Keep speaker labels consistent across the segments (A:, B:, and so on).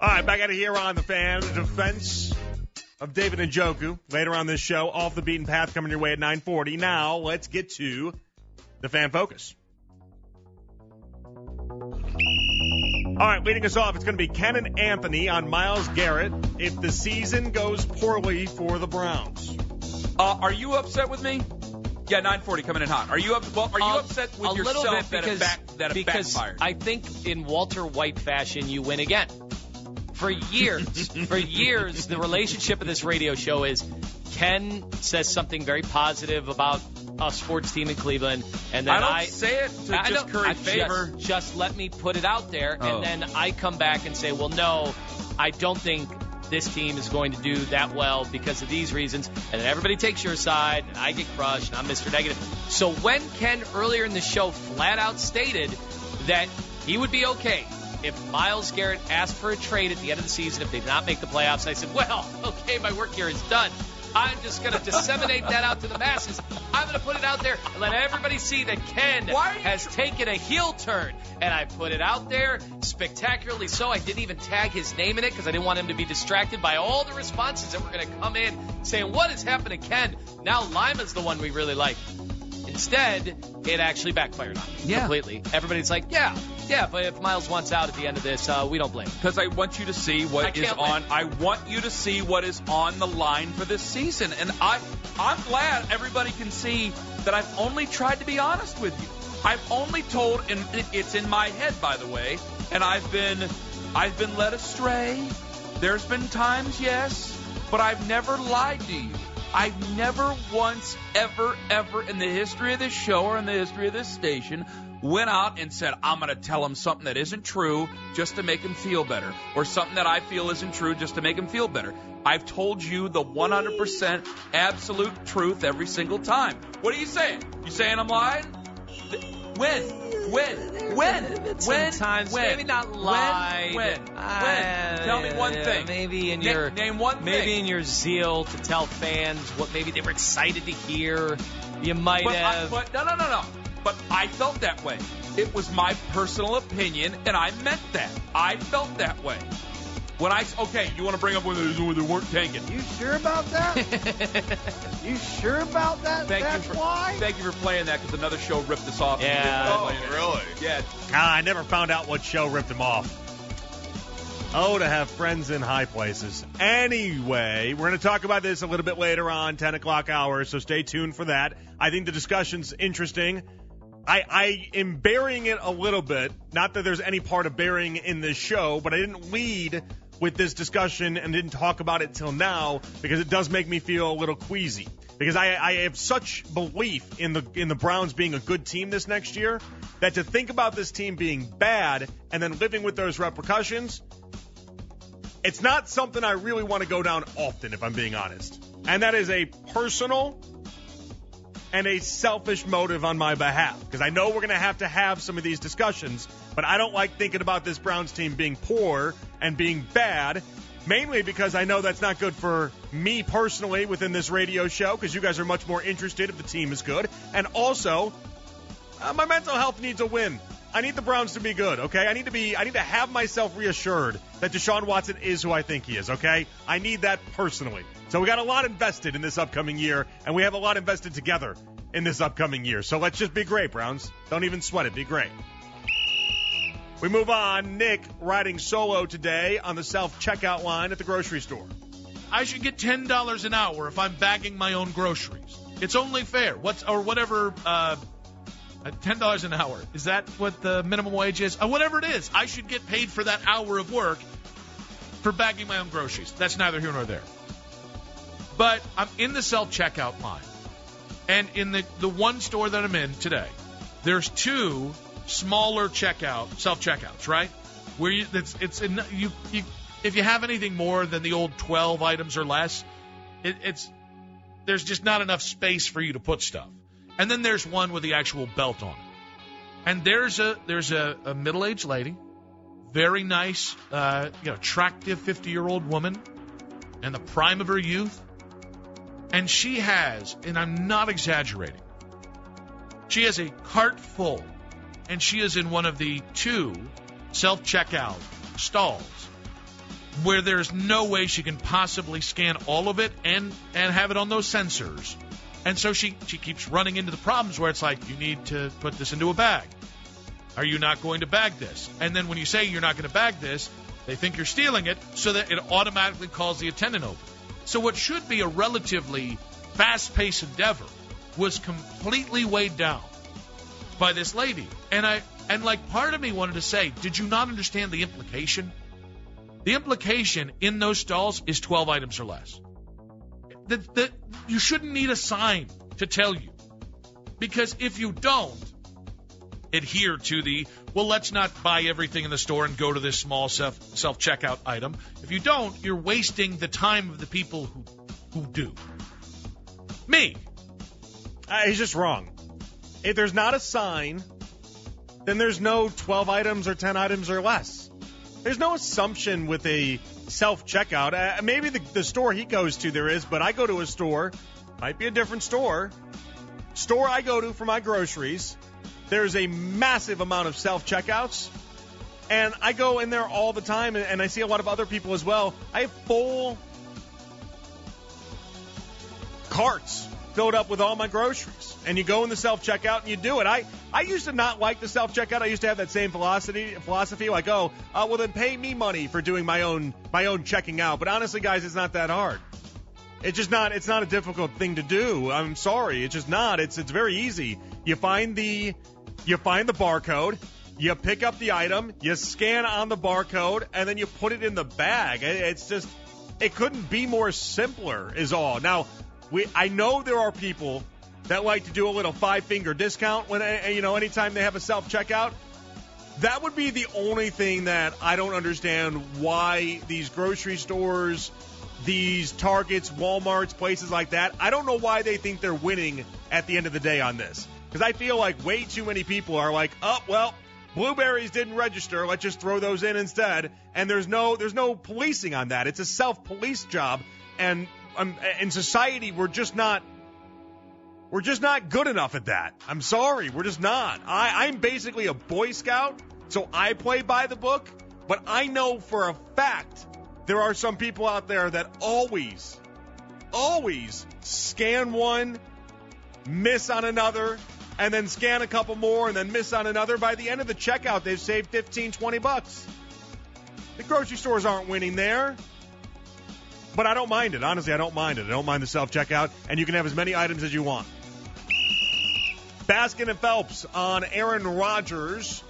A: All right, back out of here on the fan. The defense of David Njoku later on this show. Off the beaten path coming your way at 940. Now, let's get to the fan focus. All right, leading us off, it's going to be Ken and Anthony on Myles Garrett if the season goes poorly for the Browns.
B: Uh, are you upset with me? Yeah, 940 coming in hot. Are you up? Well, are you
C: Um,
B: upset with
C: a little
B: yourself
C: bit
B: that it
C: because,
B: back, that it
C: because
B: backfired?
C: I think in Walter White fashion, you win again. For years, for years, the relationship of this radio show is Ken says something very positive about a sports team in Cleveland, and then
B: I don't
C: I
B: say it to
C: I
B: just curry
C: I
B: favor.
C: Just, just let me put it out there,
B: Oh.
C: and then I come back and say, well, no, I don't think this team is going to do that well because of these reasons. And then everybody takes your side, and I get crushed, and I'm Mr. Negative. So when Ken earlier in the show flat out stated that he would be okay if Myles Garrett asked for a trade at the end of the season if they did not make the playoffs, I said, well, okay, my work here is done. I'm just going to disseminate that out to the masses. I'm going to put it out there and let everybody see that Ken
B: Why are you
C: has taken a heel turn. And I put it out there spectacularly so. I didn't even tag his name in it because I didn't want him to be distracted by all the responses that were going to come in saying, What has happened to Ken? Now Lima's the one we really like. Instead, it actually backfired on me
B: Yeah.
C: completely. Everybody's like, Yeah, yeah, but if Myles wants out at the end of this, uh, we don't blame
B: because I want you to see
C: I
B: what is
C: can't win.
B: on. I want you to see what is on the line for this season, and I, I'm glad everybody can see that I've only tried to be honest with you. I've only told, and it's in my head, by the way, and I've been, I've been led astray. There's been times, yes, but I've never lied to you. I've never once, ever, ever in the history of this show or in the history of this station went out and said, I'm going to tell him something that isn't true just to make him feel better, or something that I feel isn't true just to make him feel better. I've told you the 100% absolute truth every single time. What are you saying? You saying I'm lying? When? When? When? When?
C: Sometimes,
B: when?
C: maybe not lied.
B: When? When? When? Tell me one thing.
C: Maybe in
B: Na-
C: your
B: name one
C: maybe
B: thing.
C: in your zeal to tell fans what maybe they were excited to hear, you might
B: But, I,
C: have.
B: but no, no, no, no. But I felt that way. It was my personal opinion, and I meant that. I felt that way. When I okay, you want to bring up when they, when they weren't tanking?
D: You sure about that? you sure about that?
B: Thank
D: That's
B: you for
D: why?
B: thank you for playing that because another show ripped us off.
C: Yeah.
B: didn't
C: Oh,
B: play
A: really?
B: Yeah.
A: Ah, I never found out what show ripped him off. Oh, to have friends in high places. Anyway, we're going to talk about this a little bit later on, 10 o'clock hour, so stay tuned for that. I think the discussion's interesting. I, I am burying it a little bit. Not that there's any part of burying in this show, but I didn't lead with this discussion and didn't talk about it till now because it does make me feel a little queasy. Because I, I have such belief in the in the Browns being a good team this next year that to think about this team being bad and then living with those repercussions, it's not something I really want to go down often, if I'm being honest. And that is a personal and a selfish motive on my behalf. Because I know we're going to have to have some of these discussions, but I don't like thinking about this Browns team being poor and being bad, mainly because I know that's not good for me personally within this radio show, because you guys are much more interested if the team is good. And also, uh, my mental health needs a win. I need the Browns to be good, okay? I need to be I need to have myself reassured that Deshaun Watson is who I think he is, okay? I need that personally. So we got a lot invested in this upcoming year, and we have a lot invested together in this upcoming year. So let's just be great, Browns. Don't even sweat it. Be great. We move on. Nick riding solo today on the self checkout line at the grocery store.
E: I should get ten dollars an hour if I'm bagging my own groceries. It's only fair. What's or whatever. Uh, uh, ten dollars an hour is that what the minimum wage is? Uh, whatever it is, I should get paid for that hour of work for bagging my own groceries. That's neither here nor there. But I'm in the self checkout line, and in the the one store that I'm in today, there's two smaller checkout self checkouts, right? Where you it's it's in, you you if you have anything more than the old 12 items or less, it, it's there's just not enough space for you to put stuff. And then there's one with the actual belt on it. And there's a there's a, a middle aged lady, very nice, uh, you know, attractive 50 year old woman, in the prime of her youth, and she has, and I'm not exaggerating, she has a cart full, and she is in one of the two self checkout stalls where there's no way she can possibly scan all of it and and have it on those sensors. And so she she keeps running into the problems where it's like you need to put this into a bag. Are you not going to bag this? And then when you say you're not going to bag this, they think you're stealing it, so that it automatically calls the attendant over. So what should be a relatively fast-paced endeavor was completely weighed down by this lady. And I and like part of me wanted to say, did you not understand the implication? The implication in those stalls is 12 items or less. That, that you shouldn't need a sign to tell you. Because if you don't adhere to the, well, let's not buy everything in the store and go to this small self checkout item. If you don't, you're wasting the time of the people who who do. Me.
A: Uh, he's just wrong. If there's not a sign, then there's no 12 items or 10 items or less. There's no assumption with a self checkout. Uh, maybe the, the store he goes to there is, but I go to a store, might be a different store. Store I go to for my groceries, there's a massive amount of self checkouts. And I go in there all the time, and, and I see a lot of other people as well. I have full carts filled up with all my groceries. And you go in the self checkout and you do it. I, I used to not like the self checkout. I used to have that same philosophy philosophy like, oh, uh, well then pay me money for doing my own my own checking out. But honestly, guys, it's not that hard. It's just not it's not a difficult thing to do. I'm sorry, it's just not. It's it's very easy. You find the you find the barcode, you pick up the item, you scan on the barcode, and then you put it in the bag. It's just it couldn't be more simpler is all. Now, we I know there are people that like to do a little five finger discount when eh, you know anytime they have a self checkout. That would be the only thing that I don't understand why these grocery stores, these Targets, Walmarts, places like that. I don't know why they think they're winning at the end of the day on this. Because I feel like way too many people are like, oh well, blueberries didn't register. Let's just throw those in instead. And there's no there's no policing on that. It's a self police job. And um, in society, we're just not we're just not good enough at that. I'm sorry, we're just not. I, I'm basically a Boy Scout, so I play by the book. But I know for a fact there are some people out there that always, always scan one, miss on another, and then scan a couple more and then miss on another. By the end of the checkout, they've saved 15, 20 bucks. The grocery stores aren't winning there. But I don't mind it. Honestly, I don't mind it. I don't mind the self checkout, and you can have as many items as you want. Baskin and Phelps on Aaron Rodgers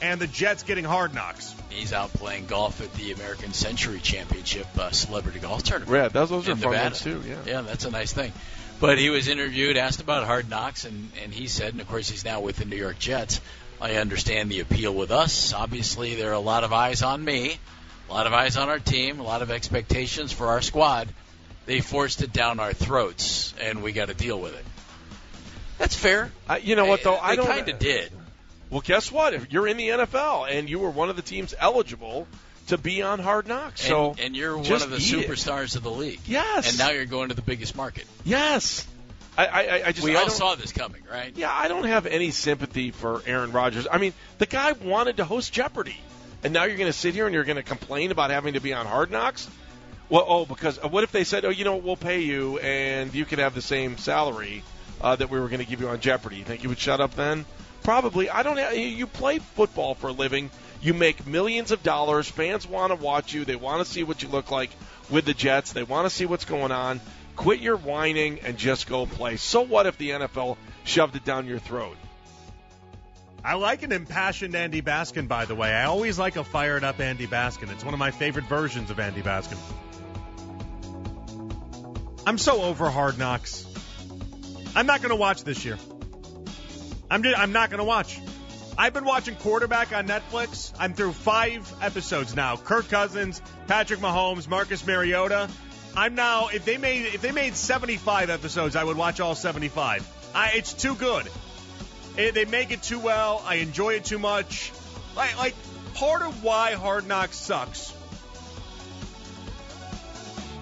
A: and the Jets getting hard knocks.
F: He's out playing golf at the American Century Championship uh, Celebrity Golf Tournament.
G: Yeah, those, those are fun ones too. Yeah.
F: Yeah, that's a nice thing. But he was interviewed, asked about hard knocks, and, and he said, and of course he's now with the New York Jets. I understand the appeal with us. Obviously, there are a lot of eyes on me, a lot of eyes on our team, a lot of expectations for our squad. They forced it down our throats, and we got to deal with it. That's fair.
G: Uh, you know what though? I
F: They
G: don't.
F: kind of did.
G: Well, guess what? If you're in the NFL and you were one of the teams eligible to be on Hard Knocks, so
F: and, and you're one of the
G: eat it.
F: superstars of the league.
G: Yes.
F: And now you're going to the biggest market.
G: yes. I, I, I just
F: we
G: I
F: all saw this coming, right?
G: Yeah, I don't have any sympathy for Aaron Rodgers. I mean, the guy wanted to host Jeopardy, and now you're going to sit here and you're going to complain about having to be on Hard Knocks. Well, oh, because uh, what if they said, oh, you know, we'll pay you and you can have the same salary uh, that we were going to give you on Jeopardy? You think you would shut up then? Probably. I don't. Have, you play football for a living. You make millions of dollars. Fans want to watch you. They want to see what you look like with the Jets. They want to see what's going on. Quit your whining and just go play. So what if the NFL shoved it down your throat?
A: I like an impassioned Andy Baskin, by the way. I always like a fired up Andy Baskin. It's one of my favorite versions of Andy Baskin. I'm so over Hard Knocks. I'm not going to watch this year. I'm just, I'm not going to watch. I've been watching quarterback on Netflix. I'm through five episodes now. Kirk Cousins, Patrick Mahomes, Marcus Mariota. I'm now if they made if they made 75 episodes, I would watch all 75. I, it's too good. It, they make it too well. I enjoy it too much. Like, like part of why Hard Knocks sucks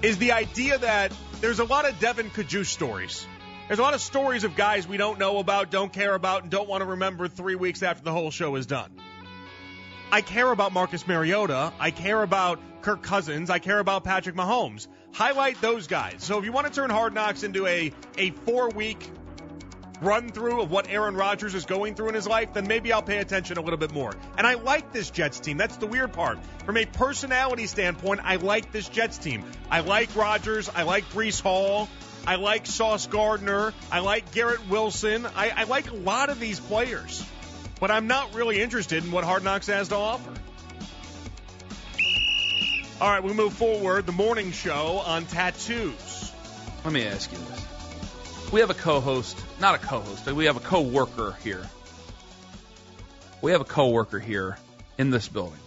A: is the idea that there's a lot of Devon Cajuste stories. There's a lot of stories of guys we don't know about, don't care about, and don't want to remember three weeks after the whole show is done. I care about Marcus Mariota. I care about Kirk Cousins. I care about Patrick Mahomes. Highlight those guys. So if you want to turn Hard Knocks into a, a four week run through of what Aaron Rodgers is going through in his life, then maybe I'll pay attention a little bit more. And I like this Jets team. That's the weird part. From a personality standpoint, I like this Jets team. I like Rodgers. I like Breece Hall. I like Sauce Gardner. I like Garrett Wilson. I, I like a lot of these players. But I'm not really interested in what Hard Knocks has to offer. All right, we move forward. The morning show on tattoos.
B: Let me ask you this. We have a co-host, not a co-host, we have a co-worker here. We have a co-worker here in this building.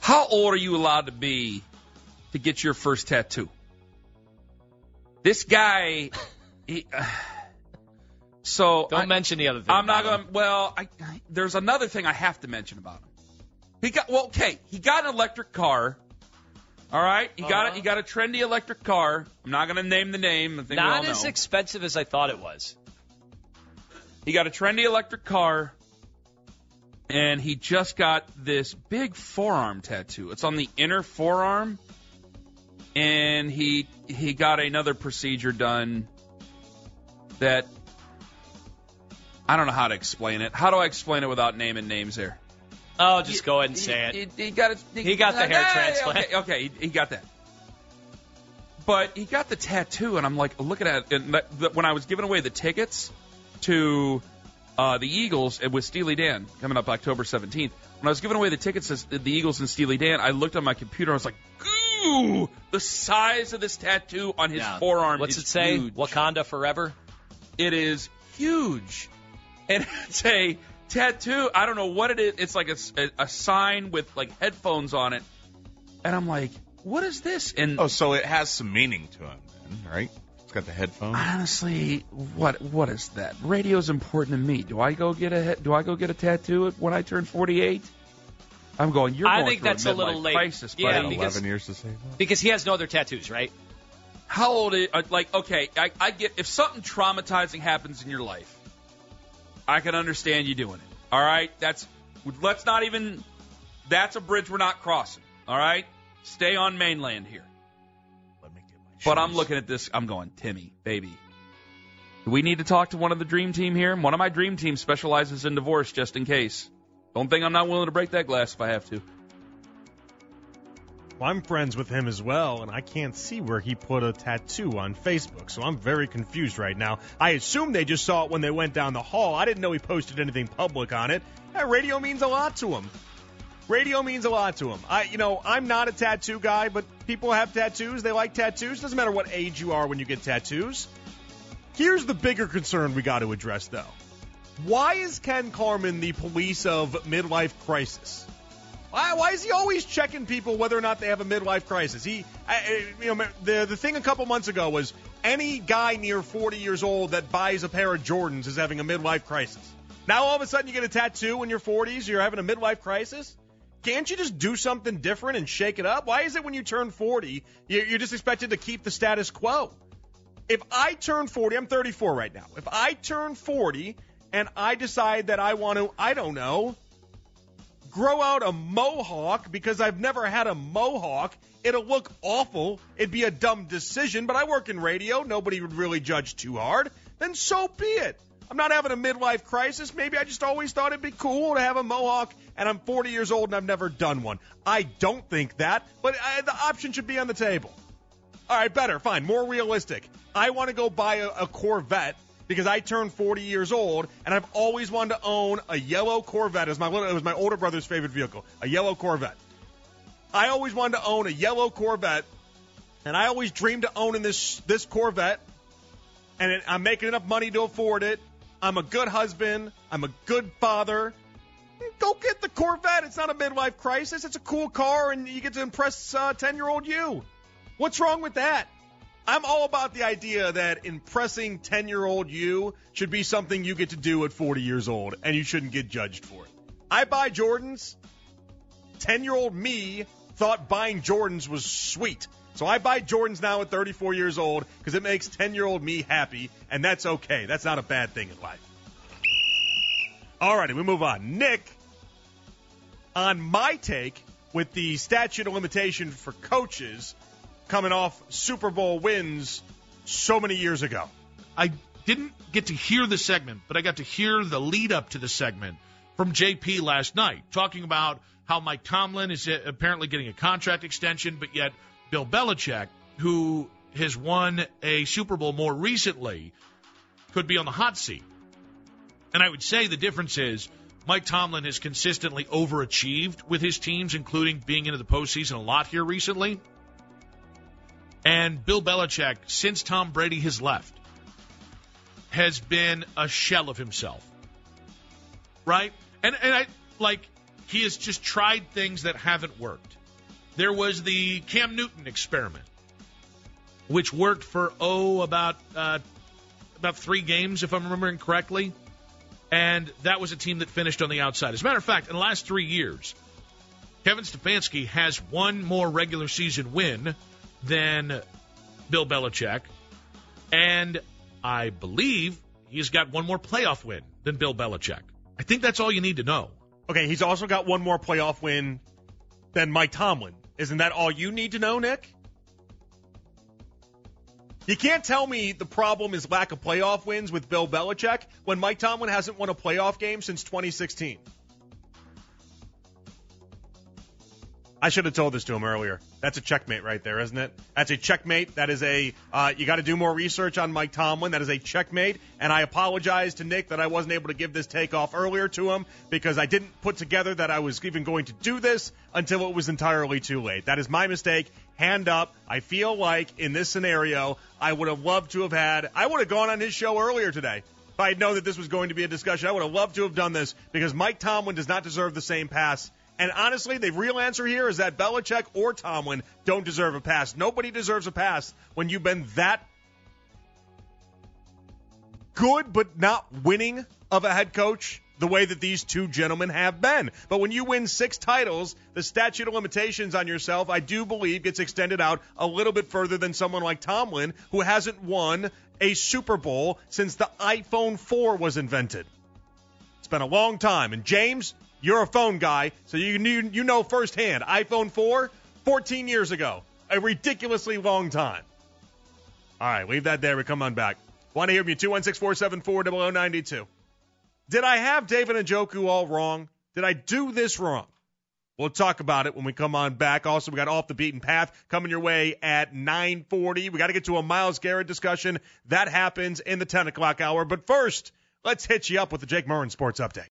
B: How old are you allowed to be to get your first tattoo? This guy, he, uh, so
C: Don't
B: I,
C: mention the other thing.
B: I'm not going. to Well, I, there's another thing I have to mention about him. He got well. Okay, he got an electric car. All right, he got it. Uh-huh. He got a trendy electric car. I'm not going to name the name. I think
C: Not
B: know.
C: as expensive as I thought it was.
B: He got a trendy electric car, and he just got this big forearm tattoo. It's on the inner forearm, and he he got another procedure done that I don't know how to explain it. How do I explain it without naming names there?
C: Oh, just go ahead and say
B: he,
C: it.
B: He, he got it.
C: He got the hair
B: Yeah,
C: transplant.
B: Okay, okay he, he got that. But he got the tattoo, and I'm like looking at it. And that, that, when I was giving away the tickets to uh, the Eagles with Steely Dan coming up October 17th, when I was giving away the tickets to the Eagles and Steely Dan, I looked on my computer. And I was like, "Ooh, the size of this tattoo on his
C: Yeah.
B: forearm
C: What's
B: is
C: it say?
B: huge.
C: Wakanda forever.
B: It is huge, and it's a tattoo. I don't know what it is. It's like a sign with like headphones on it, and I'm like, what is this? And
H: Oh, so it has some meaning to him, then, right? It's got the headphones.
B: honestly, what what is that? Radio's important to me. Do I go get a he- do I go get a tattoo when I turn 48? I'm going. You're
C: I
B: going
C: think
B: through
C: that's a
B: a,
C: little late.
B: crisis,
C: Yeah,
B: buddy.
C: because-
H: Eleven years to save that.
C: Because he has no other tattoos, right?
B: How old is uh, like okay, I, I get if something traumatizing happens in your life, I can understand you doing it. All right? That's let's not even that's a bridge we're not crossing. All right? Stay on mainland here.
H: Let me get my
B: But I'm looking at this, I'm going, Timmy, baby. Do we need to talk to one of the dream team here? One of my dream team specializes in divorce just in case. Don't think I'm not willing to break that glass if I have to.
A: Well, I'm friends with him as well, and I can't see where he put a tattoo on Facebook, so I'm very confused right now. I assume they just saw it when they went down the hall. I didn't know he posted anything public on it. That radio means a lot to him. Radio means a lot to him. I, you know, I'm not a tattoo guy, but people have tattoos. They like tattoos. Doesn't matter what age you are when you get tattoos. Here's the bigger concern we got to address, though. Why is Ken Carman the police of midlife crisis? Why, why is he always checking people whether or not they have a midlife crisis? He, I, you know, the the thing a couple months ago was any guy near 40 years old that buys a pair of Jordans is having a midlife crisis. Now all of a sudden you get a tattoo in your 40s, you're having a midlife crisis. Can't you just do something different and shake it up? Why is it when you turn 40 you're just expected to keep the status quo? If I turn 40, I'm 34 right now. If I turn 40 and I decide that I want to, I don't know, grow out a mohawk because I've never had a mohawk. It'll look awful. It'd be a dumb decision, but I work in radio. Nobody would really judge too hard. Then so be it. I'm not having a midlife crisis. Maybe I just always thought it'd be cool to have a mohawk, and I'm 40 years old and I've never done one. I don't think that, but uh, the option should be on the table. All right, better, fine, more realistic. I want to go buy a, a Corvette because I turned 40 years old, and I've always wanted to own a yellow Corvette. It was my little, it was my older brother's favorite vehicle, a yellow Corvette. I always wanted to own a yellow Corvette, and I always dreamed of owning this this Corvette. And it, I'm making enough money to afford it. I'm a good husband. I'm a good father. Go get the Corvette. It's not a midlife crisis. It's a cool car, and you get to impress uh, 10 year old you. What's wrong with that? I'm all about the idea that impressing 10 year old you should be something you get to do at 40 years old, and you shouldn't get judged for it. I buy Jordans. 10 year old me thought buying Jordans was sweet. So I buy Jordans now at 34 years old because it makes 10 year old me happy, and that's okay. That's not a bad thing in life. Alrighty, we move on. Nick on my take with the statute of limitation for coaches coming off Super Bowl wins so many years ago.
E: I didn't get to hear the segment, but I got to hear the lead up to the segment from JP last night, talking about how Mike Tomlin is uh, apparently getting a contract extension, but yet Bill Belichick, who has won a Super Bowl more recently, could be on the hot seat. And I would say the difference is Mike Tomlin has consistently overachieved with his teams, including being into the postseason a lot here recently. And Bill Belichick, since Tom Brady has left, has been a shell of himself. Right? And and I like he has just tried things that haven't worked. There was the Cam Newton experiment, which worked for oh about uh, about three games, if I'm remembering correctly, and that was a team that finished on the outside. As a matter of fact, in the last three years, Kevin Stefanski has one more regular season win than Bill Belichick, and I believe he's got one more playoff win than Bill Belichick. I think that's all you need to know.
A: Okay, he's also got one more playoff win than Mike Tomlin. Isn't that all you need to know, Nick? You can't tell me the problem is lack of playoff wins with Bill Belichick when Mike Tomlin hasn't won a playoff game since 2016. I should have told this to him earlier. That's a checkmate right there, isn't it? That's a checkmate. That is a uh, you got to do more research on Mike Tomlin. That is a checkmate. And I apologize to Nick that I wasn't able to give this takeoff earlier to him because I didn't put together that I was even going to do this until it was entirely too late. That is my mistake. Hand up. I feel like in this scenario, I would have loved to have had. I would have gone on his show earlier today. If I had known that this was going to be a discussion, I would have loved to have done this because Mike Tomlin does not deserve the same pass and honestly, the real answer here is that Belichick or Tomlin don't deserve a pass. Nobody deserves a pass when you've been that good but not winning of a head coach the way that these two gentlemen have been. But when you win six titles, the statute of limitations on yourself, I do believe, gets extended out a little bit further than someone like Tomlin, who hasn't won a Super Bowl since the iPhone 4 was invented. It's been a long time. And James, you're a phone guy, so you, you, know firsthand. iPhone 4, 14 years ago. A ridiculously long time. All right, leave that there. We come on back. Want to hear from you? 216 474 0092. Did I have David Njoku all wrong? Did I do this wrong? We'll talk about it when we come on back. Also, we got off the beaten path coming your way at 9:40. We got to get to a Myles Garrett discussion that happens in the 10 o'clock hour. But first, let's hit you up with the Jake Murrin Sports Update.